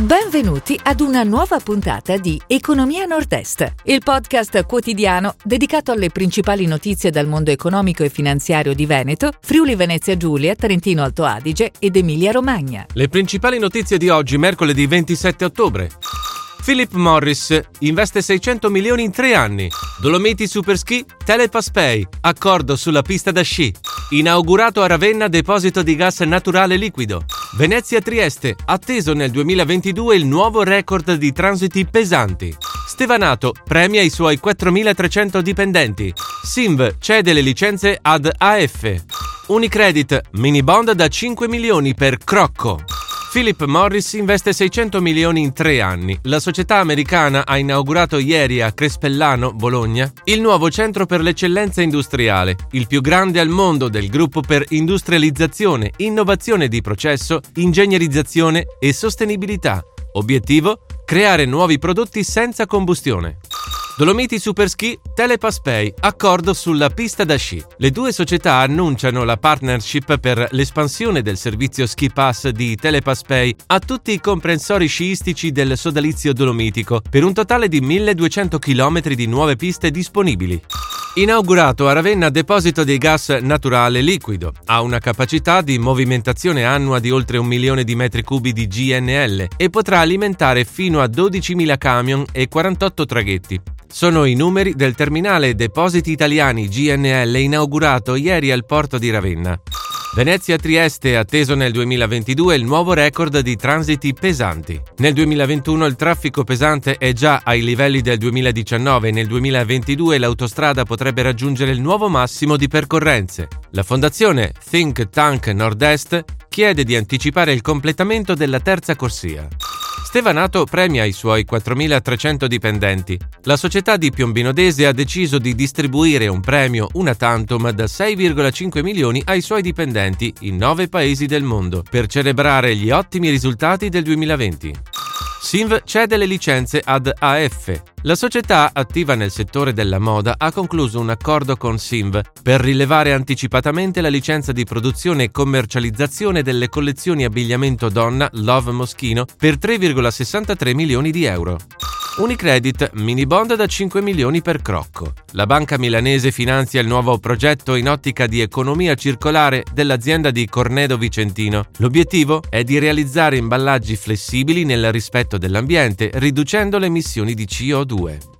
Benvenuti ad una nuova puntata di Economia Nord-Est, il podcast quotidiano dedicato alle principali notizie dal mondo economico e finanziario di Veneto, Friuli Venezia Giulia, Trentino Alto Adige ed Emilia Romagna. Le principali notizie di oggi, mercoledì 27 ottobre. Philip Morris investe 600 milioni in tre anni. Dolomiti Superski, Telepass Pay, accordo sulla pista da sci. Inaugurato a Ravenna deposito di gas naturale liquido. Venezia Trieste, atteso nel 2022 il nuovo record di transiti pesanti. Stevanato premia i suoi 4.300 dipendenti. Simv cede le licenze ad AF. Unicredit, mini bond da 5 milioni per Crocco. Philip Morris investe 600 milioni in tre anni. La società americana ha inaugurato ieri a Crespellano, Bologna, il nuovo centro per l'eccellenza industriale, il più grande al mondo del gruppo per industrializzazione, innovazione di processo, ingegnerizzazione e sostenibilità. Obiettivo? Creare nuovi prodotti senza combustione. Dolomiti Superski, Telepass Pay, accordo sulla pista da sci. Le due società annunciano la partnership per l'espansione del servizio Ski Pass di Telepass Pay a tutti i comprensori sciistici del sodalizio dolomitico, per un totale di 1200 km di nuove piste disponibili. Inaugurato a Ravenna deposito di gas naturale liquido. Ha una capacità di movimentazione annua di oltre un milione di metri cubi di GNL e potrà alimentare fino a 12.000 camion e 48 traghetti. Sono i numeri del terminale Depositi Italiani GNL inaugurato ieri al porto di Ravenna. Venezia Trieste atteso nel 2022 il nuovo record di transiti pesanti. Nel 2021 il traffico pesante è già ai livelli del 2019 e nel 2022 l'autostrada potrebbe raggiungere il nuovo massimo di percorrenze. La fondazione Think Tank Nord-Est chiede di anticipare il completamento della terza corsia. Stevanato premia i suoi 4.300 dipendenti. La società di Piombino Dese ha deciso di distribuire un premio una tantum da 6,5 milioni ai suoi dipendenti in nove paesi del mondo per celebrare gli ottimi risultati del 2020. Sinv cede le licenze ad AF. La società attiva nel settore della moda ha concluso un accordo con Sinv per rilevare anticipatamente la licenza di produzione e commercializzazione delle collezioni abbigliamento donna Love Moschino per 3,63 milioni di euro. Unicredit, mini bond da 5 milioni per Crocco. La banca milanese finanzia il nuovo progetto in ottica di economia circolare dell'azienda di Cornedo Vicentino. L'obiettivo è di realizzare imballaggi flessibili nel rispetto dell'ambiente, riducendo le emissioni di CO2.